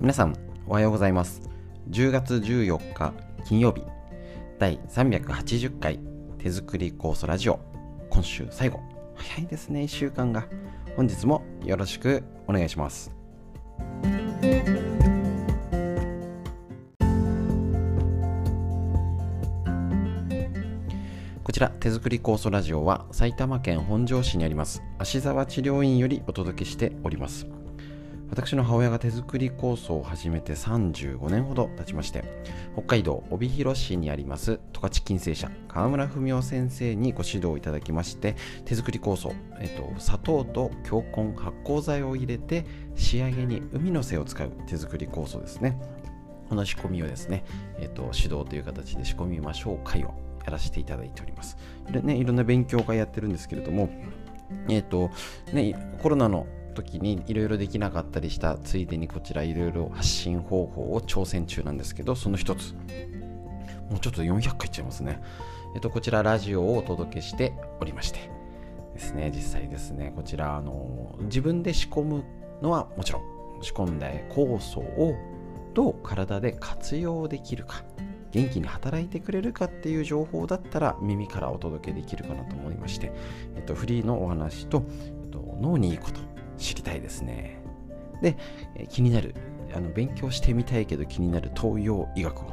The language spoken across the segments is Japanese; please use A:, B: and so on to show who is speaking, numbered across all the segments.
A: 皆さんおはようございます。10月14日金曜日第380回手作り酵素ラジオ。今週最後。早いですね1週間が。本日もよろしくお願いします。こちら手作り酵素ラジオは埼玉県本庄市にあります芦沢治療院よりお届けしております。私の母親が手作り酵素を始めて35年ほど経ちまして北海道帯広市にあります十勝金星社川村文夫先生にご指導いただきまして手作り酵素、えっと、砂糖と強根発酵剤を入れて仕上げに海の背を使う手作り酵素ですねこの仕込みをですね、えっと、指導という形で仕込みましょう会をやらせていただいております。でね、いろんな勉強会やってるんですけれども、えっ、と、ね、コロナの時にいろいろできなかったりしたついでにこちらいろいろ発信方法を挑戦中なんですけど、その一つ、もうちょっと400回いっちゃいますね。えっ、と、こちらラジオをお届けしておりまして、ですね、実際ですね、こちら、あの、自分で仕込むのはもちろん、仕込んだ酵素をどう体で活用できるか。元気に働いてくれるかっていう情報だったら耳からお届けできるかなと思いまして、えっと、フリーのお話と、えっと、脳にいいこと知りたいですね。で、気になるあの勉強してみたいけど気になる東洋医学を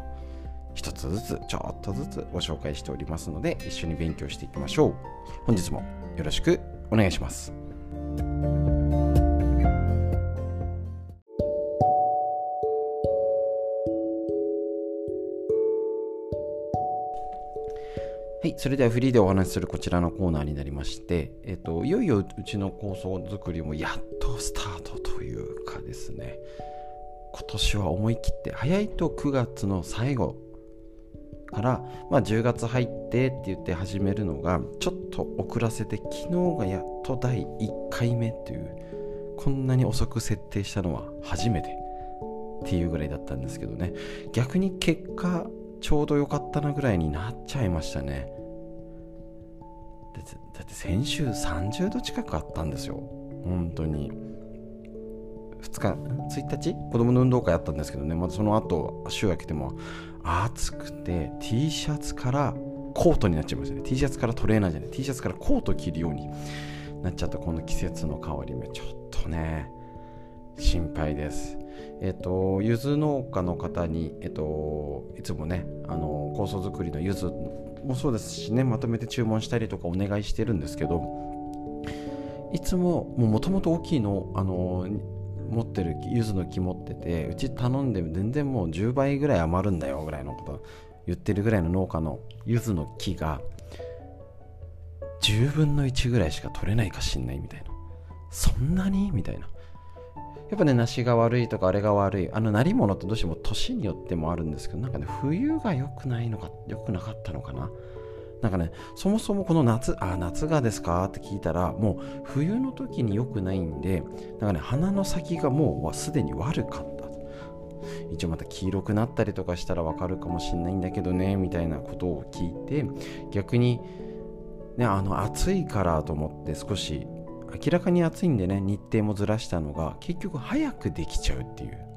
A: 一つずつちょっとずつご紹介しておりますので一緒に勉強していきましょう。本日もよろしくお願いします。それではフリーでお話しするこちらのコーナーになりまして、えっと、いよいようちの構想作りもやっとスタートというかですね、今年は思い切って、早いと9月の最後から、まあ、10月入ってって言って始めるのが、ちょっと遅らせて、昨日がやっと第1回目っていう、こんなに遅く設定したのは初めて。っていうぐらいだったんですけどね、逆に結果、ちょうど良かったなぐらいになっちゃいましたね。だって先週30度近くあったんですよ。本当に。2日1日？子供の運動会あったんですけどね。またその後週明けても暑くて T シャツからコートになっちゃいましたね。T シャツからトレーナーじゃない。T シャツからコート着るようになっちゃった。この季節の変わり目。ちょっとね心配です。えっ、と柚子農家の方にえっ、といつもねあの酵素作りの柚子もそうですしねまとめて注文したりとかお願いしてるんですけどいつももともと大きいのあの持ってる柚子の木持っててうち頼んで全然もう10倍ぐらい余るんだよぐらいのこと言ってるぐらいの農家の柚子の木が10分の1ぐらいしか取れないかしんないみたいな。そんなに？みたいな。やっぱね梨が悪いとかあれが悪いあのなり物ってどうしても年によってもあるんですけどなんかね冬が良くないのか良くなかったのかな。なんかねそもそもこの夏あ夏がですかって聞いたらもう冬の時に良くないんでなんかね花の先がもうすでに悪かった。一応また黄色くなったりとかしたらわかるかもしんないんだけどねみたいなことを聞いて逆にねあの暑いからと思って少し明らかに暑いんでね日程もずらしたのが結局早くできちゃうっていう。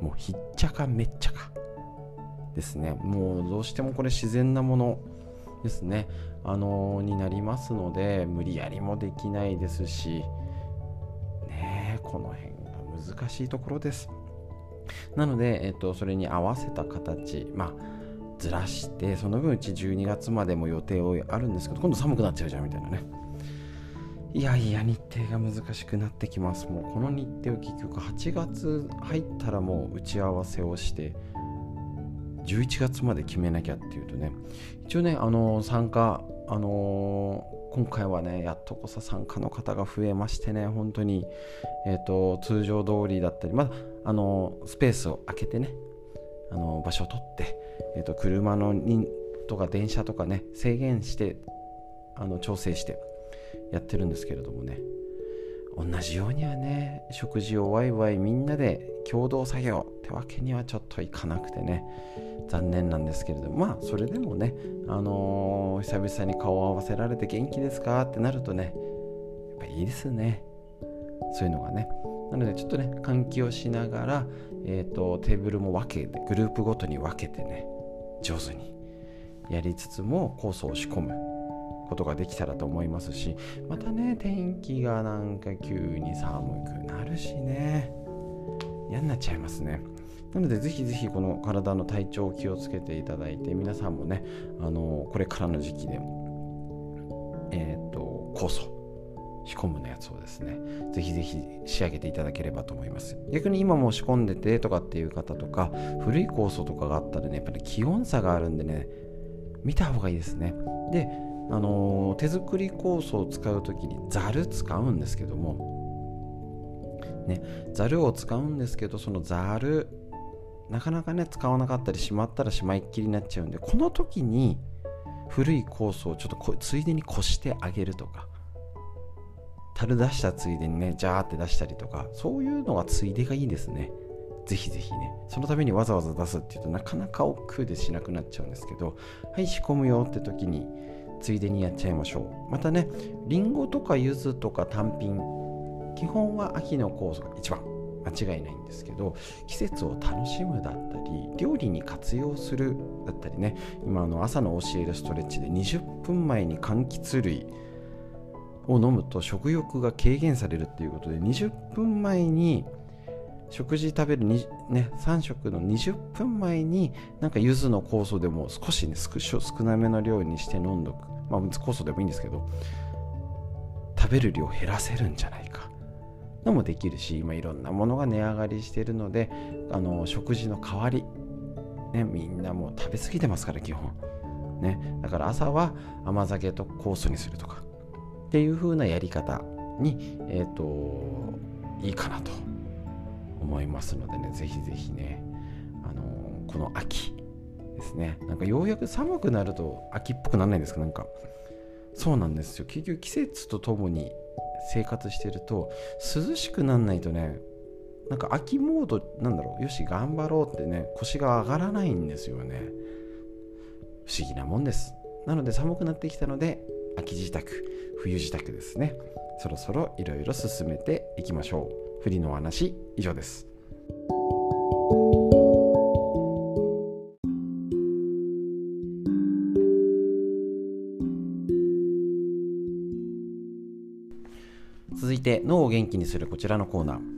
A: もうひっちゃかめっちゃか。ですね。もうどうしてもこれ自然なものですね。あのー、になりますので無理やりもできないですしねこの辺が難しいところです。なので、えっと、それに合わせた形まあずらしてその分うち12月までも予定をあるんですけど今度寒くなっちゃうじゃんみたいなね。いやいや日程が難しくなってきます。もうこの日程を結局8月入ったらもう打ち合わせをして11月まで決めなきゃっていうとね一応ねあの参加あのー、今回はねやっとこそ参加の方が増えましてね本当にえっ、ー、と通常通りだったりまだあの、スペースを空けてねあの場所を取って、えーと、と車の人とか電車とかね制限してあの調整してやってるんですけれどもね。同じようにはね食事をワイワイみんなで共同作業ってわけにはちょっといかなくてね。残念なんですけれどもまあそれでもねあのー、久々に顔を合わせられて元気ですかってなるとねやっぱいいですね。そういうのがね。なのでちょっとね換気をしながら、えーと、テーブルも分けてグループごとに分けてね上手にやりつつも酵素を仕込む。ことができたらと思いますしまたね天気がなんか急に寒くなるしね。嫌になっちゃいますね。なのでぜひぜひこの体の体調を気をつけていただいて皆さんもねあのこれからの時期でえっ、ー、と酵素仕込むのやつをですねぜひぜひ仕上げていただければと思います。逆に今も仕込んでてとかっていう方とか古い酵素とかがあったらねやっぱり気温差があるんでね見た方がいいですね。であの、手作り酵素を使う時にざる使うんですけどもねざるを使うんですけどそのざるなかなかね使わなかったりしまったらしまいっきりになっちゃうんでこの時に古い酵素をちょっとついでにこしてあげるとか樽出したついでにねジャーって出したりとかそういうのはついでがいいですね。ぜひぜひね。そのためにわざわざ出すっていうとなかなか億劫でしなくなっちゃうんですけどはい仕込むよって時についでにやっちゃいましょう。またねりんごとか柚子とか単品基本は秋の酵素が一番。間違いないんですけど季節を楽しむだったり料理に活用するだったりね今の朝の教えるストレッチで20分前に柑橘類を飲むと食欲が軽減されるっていうことで20分前に食事食べる、ね、3食の20分前になんか柚子の酵素でも少しね少なめの量にして飲んどく。まあ酵素でもいいんですけど食べる量減らせるんじゃないか。のもできるし今いろんなものが値上がりしているのであの食事の代わり、ね、みんなもう食べ過ぎてますから基本、ね、だから朝は甘酒と酵素にするとか。っていう風なやり方に、えーと、いいかなと。思いますのでねぜひぜひね、あのー、この秋ですね。なんかようやく寒くなると秋っぽくならないんですか？なんか。そうなんですよ。結局季節とともに生活してると涼しくなんないとねなんか秋モードなんだろう。よし頑張ろうってね腰が上がらないんですよね。不思議なもんです。なので寒くなってきたので秋支度冬支度ですね。そろそろいろいろ進めていきましょう。フリのお話以上です。続いて脳を元気にするこちらのコーナー。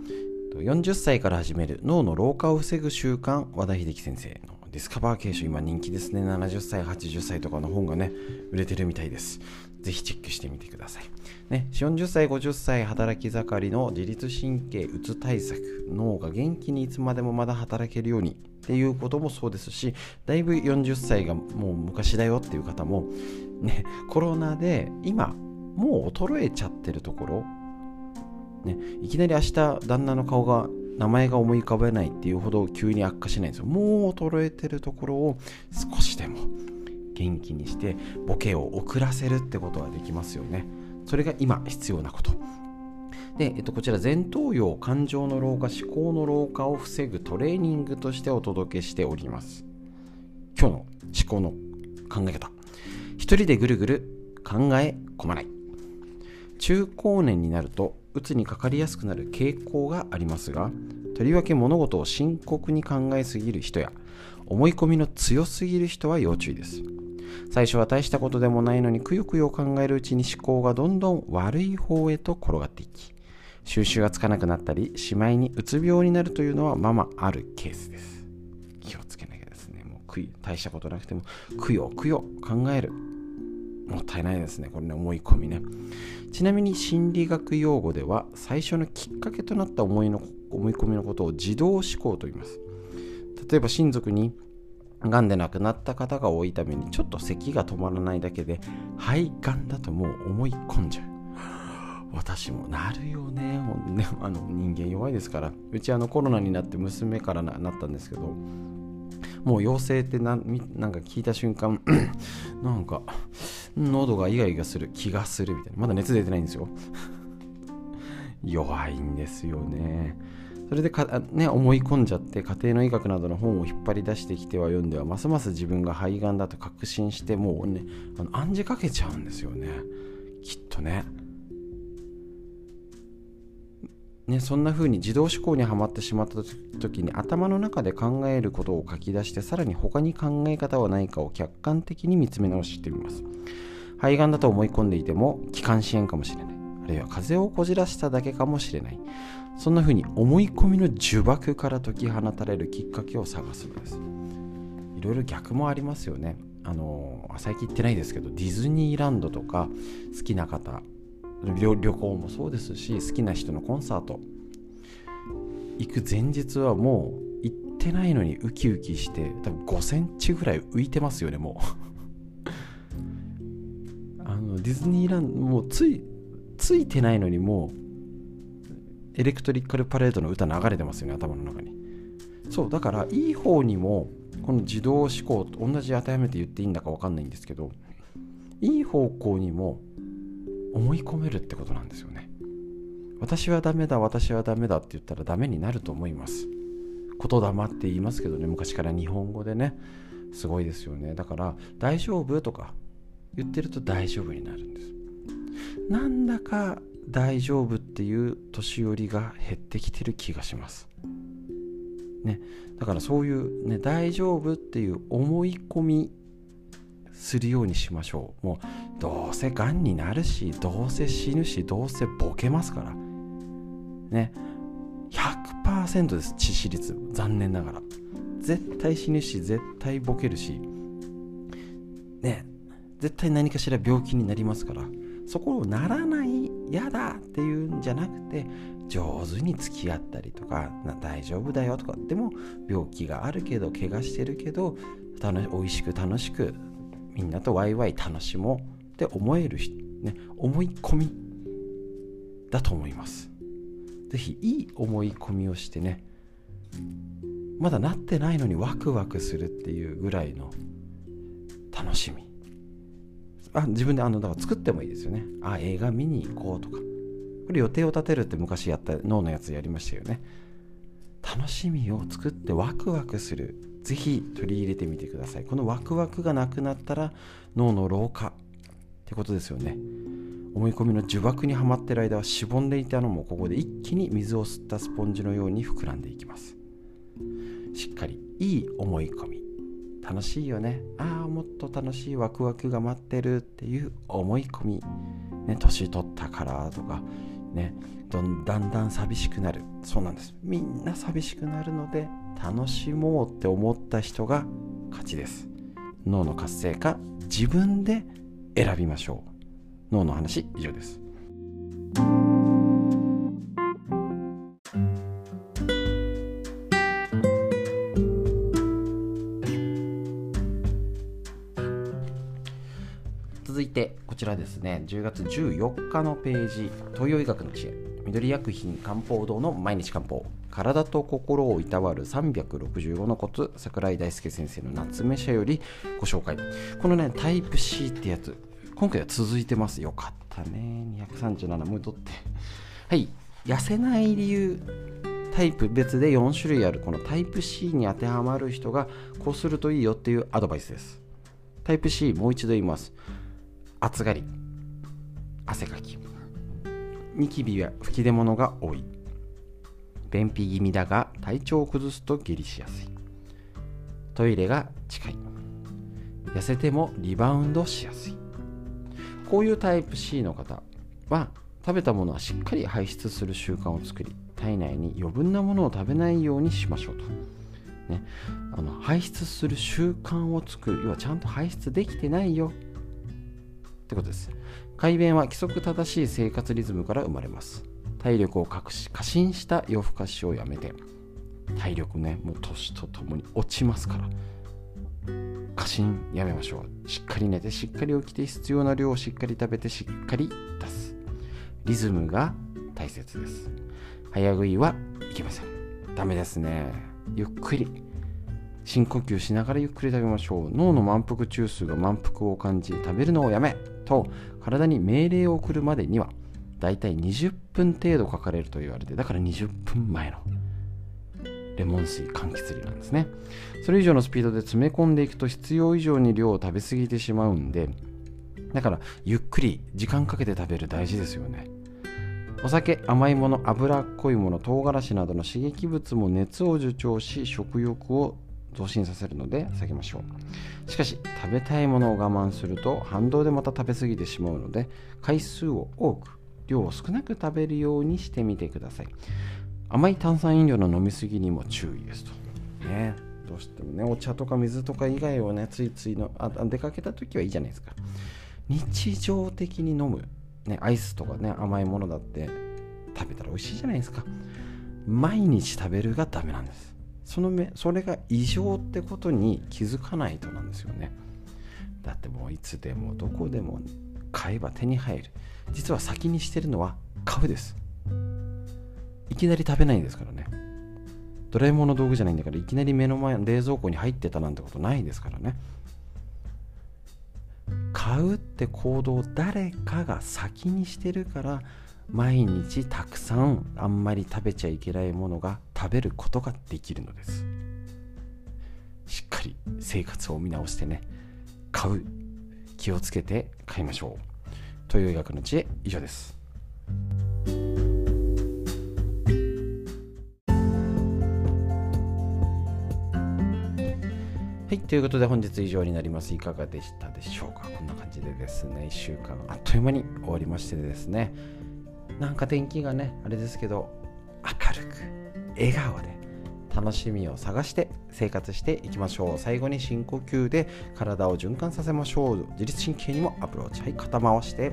A: 40歳から始める脳の老化を防ぐ習慣和田秀樹先生のディスカバー形式今人気ですね。70歳80歳とかの本がね売れてるみたいです。ぜひチェックしてみてください。ね、40歳、50歳働き盛りの自律神経うつ対策、脳が元気にいつまでもまだ働けるようにっていうこともそうですし、だいぶ40歳がもう昔だよっていう方も、ね、コロナで今、もう衰えちゃってるところ、ね、いきなり明日旦那の顔が名前が思い浮かべないっていうほど急に悪化しないんですよ。もう衰えてるところを少しでも元気にしてボケを遅らせるってことができますよね。それが今必要なこと。で、えっと、こちら前頭葉感情の老化思考の老化を防ぐトレーニングとしてお届けしております。今日の思考の考え方。一人でぐるぐる考え込まない。中高年になるとうつにかかりやすくなる傾向がありますがとりわけ物事を深刻に考えすぎる人や思い込みの強すぎる人は要注意です。最初は大したことでもないのにくよくよ考えるうちに思考がどんどん悪い方へと転がっていき収集がつかなくなったりしまいにうつ病になるというのはままあるケースです。気をつけなきゃですね。もうくい大したことなくてもくよくよ考える。もったいないですね。これね思い込みね。ちなみに心理学用語では最初のきっかけとなった思いの思い込みのことを自動思考と言います。例えば親族にがんで亡くなった方が多いためにちょっと咳が止まらないだけで肺がんだともう思い込んじゃう。私もなるよね。もうねあの人間弱いですから。うちあのコロナになって娘からなったんですけどもう陽性ってななんか聞いた瞬間 なんか喉がイガイガする気がするみたいな。まだ熱出てないんですよ。弱いんですよね。それでか、ね、思い込んじゃって家庭の医学などの本を引っ張り出してきては読んではますます自分が肺がんだと確信してもうねあの暗示かけちゃうんですよね。きっとね。ね、そんな風に自動思考にはまってしまった時に頭の中で考えることを書き出してさらに他に考え方はないかを客観的に見つめ直してみます。肺がんだと思い込んでいても気管支炎かもしれないるいは風邪をこじらしただけかもしれない。そんな風に思い込みの呪縛から解き放たれるきっかけを探すのです。いろいろ逆もありますよね。あの最近行ってないですけどディズニーランドとか好きな方旅行もそうですし好きな人のコンサート。行く前日はもう行ってないのにウキウキして多分5センチぐらい浮いてますよねもう。あのディズニーランドもうついついてないのにもうエレクトリカルパレードの歌流れてますよね頭の中に。そうだからいい方にもこの自動思考と同じ当てはめて言っていいんだか分かんないんですけどいい方向にも思い込めるってことなんですよね。私はダメだ私はダメだって言ったらダメになると思います。言霊って言いますけどね昔から日本語でね。すごいですよね。だから大丈夫とか言ってると大丈夫になるんです。なんだか大丈夫っていう年寄りが減ってきてる気がします。ね。だからそういうね大丈夫っていう思い込みするようにしましょう。もうどうせがんになるしどうせ死ぬしどうせボケますから。ね。100%です致死率。残念ながら。絶対死ぬし絶対ボケるし。ね。絶対何かしら病気になりますから。そこをならない嫌だっていうんじゃなくて上手に付き合ったりとか大丈夫だよとかでも病気があるけど怪我してるけど楽美味しく楽しくみんなとワイワイ楽しもうって思える、ね、思い込みだと思います。是非いい思い込みをしてねまだなってないのにワクワクするっていうぐらいの楽しみ。あ自分であのだから作ってもいいですよね。あ映画見に行こうとか。これ予定を立てるって昔やった脳のやつやりましたよね。楽しみを作ってワクワクする。ぜひ取り入れてみてください。このワクワクがなくなったら脳の老化ってことですよね。思い込みの呪縛にはまってる間はしぼんでいたのもここで一気に水を吸ったスポンジのように膨らんでいきます。しっかりいい思い込み。楽しいよね。ああもっと楽しいワクワクが待ってるっていう思い込み。ね年取ったからとかねどんだんだん寂しくなる。そうなんです。みんな寂しくなるので楽しもうって思った人が勝ちです。脳の活性化自分で選びましょう。脳の話以上です。ちらですね10月14日のページ東洋医学の知恵。緑薬品漢方堂の毎日漢方。体と心をいたわる365のコツ桜井大輔先生の夏目社よりご紹介。このねタイプ C ってやつ今回は続いてます。よかったね。237戻って。はい。痩せない理由タイプ別で4種類ある。このタイプ C に当てはまる人がこうするといいよっていうアドバイスです。タイプ C もう一度言います。暑がり汗かき。ニキビや吹き出物が多い。便秘気味だが体調を崩すと下痢しやすい。トイレが近い。痩せてもリバウンドしやすい。こういうタイプ C の方は食べたものはしっかり排出する習慣を作り体内に余分なものを食べないようにしましょうと、ね、あの排出する習慣を作る。要はちゃんと排出できてないよ。ってことです。改便は規則正しい生活リズムから生まれます。体力を隠し過信した夜更かしをやめて。体力ねもう年とともに落ちますから。過信やめましょう。しっかり寝てしっかり起きて必要な量をしっかり食べてしっかり出す。リズムが大切です。早食いはいけません。ダメですね。ゆっくり。深呼吸しながらゆっくり食べましょう。脳の満腹中枢が満腹を感じ食べるのをやめ。と体に命令を送るまでにはだいたい20分程度かかれると言われてだから20分前のレモン水柑橘類なんですね。それ以上のスピードで詰め込んでいくと必要以上に量を食べ過ぎてしまうんでだからゆっくり時間かけて食べる大事ですよね。お酒甘いもの脂っこいもの唐辛子などの刺激物も熱を助長し食欲を増進させるので避けましょう。しかし食べたいものを我慢すると反動でまた食べ過ぎてしまうので回数を多く量を少なく食べるようにしてみてください。甘い炭酸飲料の飲み過ぎにも注意ですと。ね。どうしてもねお茶とか水とか以外をねついついのあ出かけた時はいいじゃないですか。日常的に飲む、ね、アイスとかね甘いものだって食べたら美味しいじゃないですか。毎日食べるがダメなんです。そのめそれが異常ってことに気づかないとなんですよね。だってもういつでもどこでも買えば手に入る。実は先にしてるのは買うです。いきなり食べないんですからね。ドラえもんの道具じゃないんだからいきなり目の前の冷蔵庫に入ってたなんてことないですからね。買うって行動を誰かが先にしてるから毎日たくさんあんまり食べちゃいけないものが食べることができるのです。しっかり生活を見直してね買う気をつけて買いましょう。という医学の知恵以上です。はい、ということで本日以上になります。いかがでしたでしょうか？こんな感じでですね、1週間あっという間に終わりましてですね、なんか天気がね、あれですけど、明るく、笑顔で、楽しみを探して生活していきましょう。最後に深呼吸で体を循環させましょう。自律神経にもアプローチ。はい、肩回して、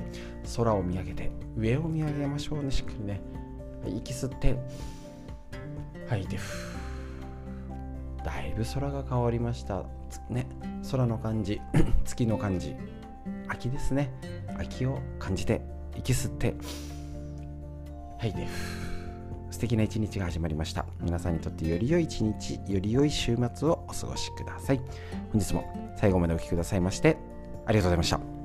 A: 空を見上げて、上を見上げましょうね、しっかりね。はい、息吸って、吐いて、ふだいぶ空が変わりましたね空の感じ 月の感じ秋ですね秋を感じて息吸ってはいね素敵な一日が始まりました。皆さんにとってより良い一日より良い週末をお過ごしください。本日も最後までお聴きくださいましてありがとうございました。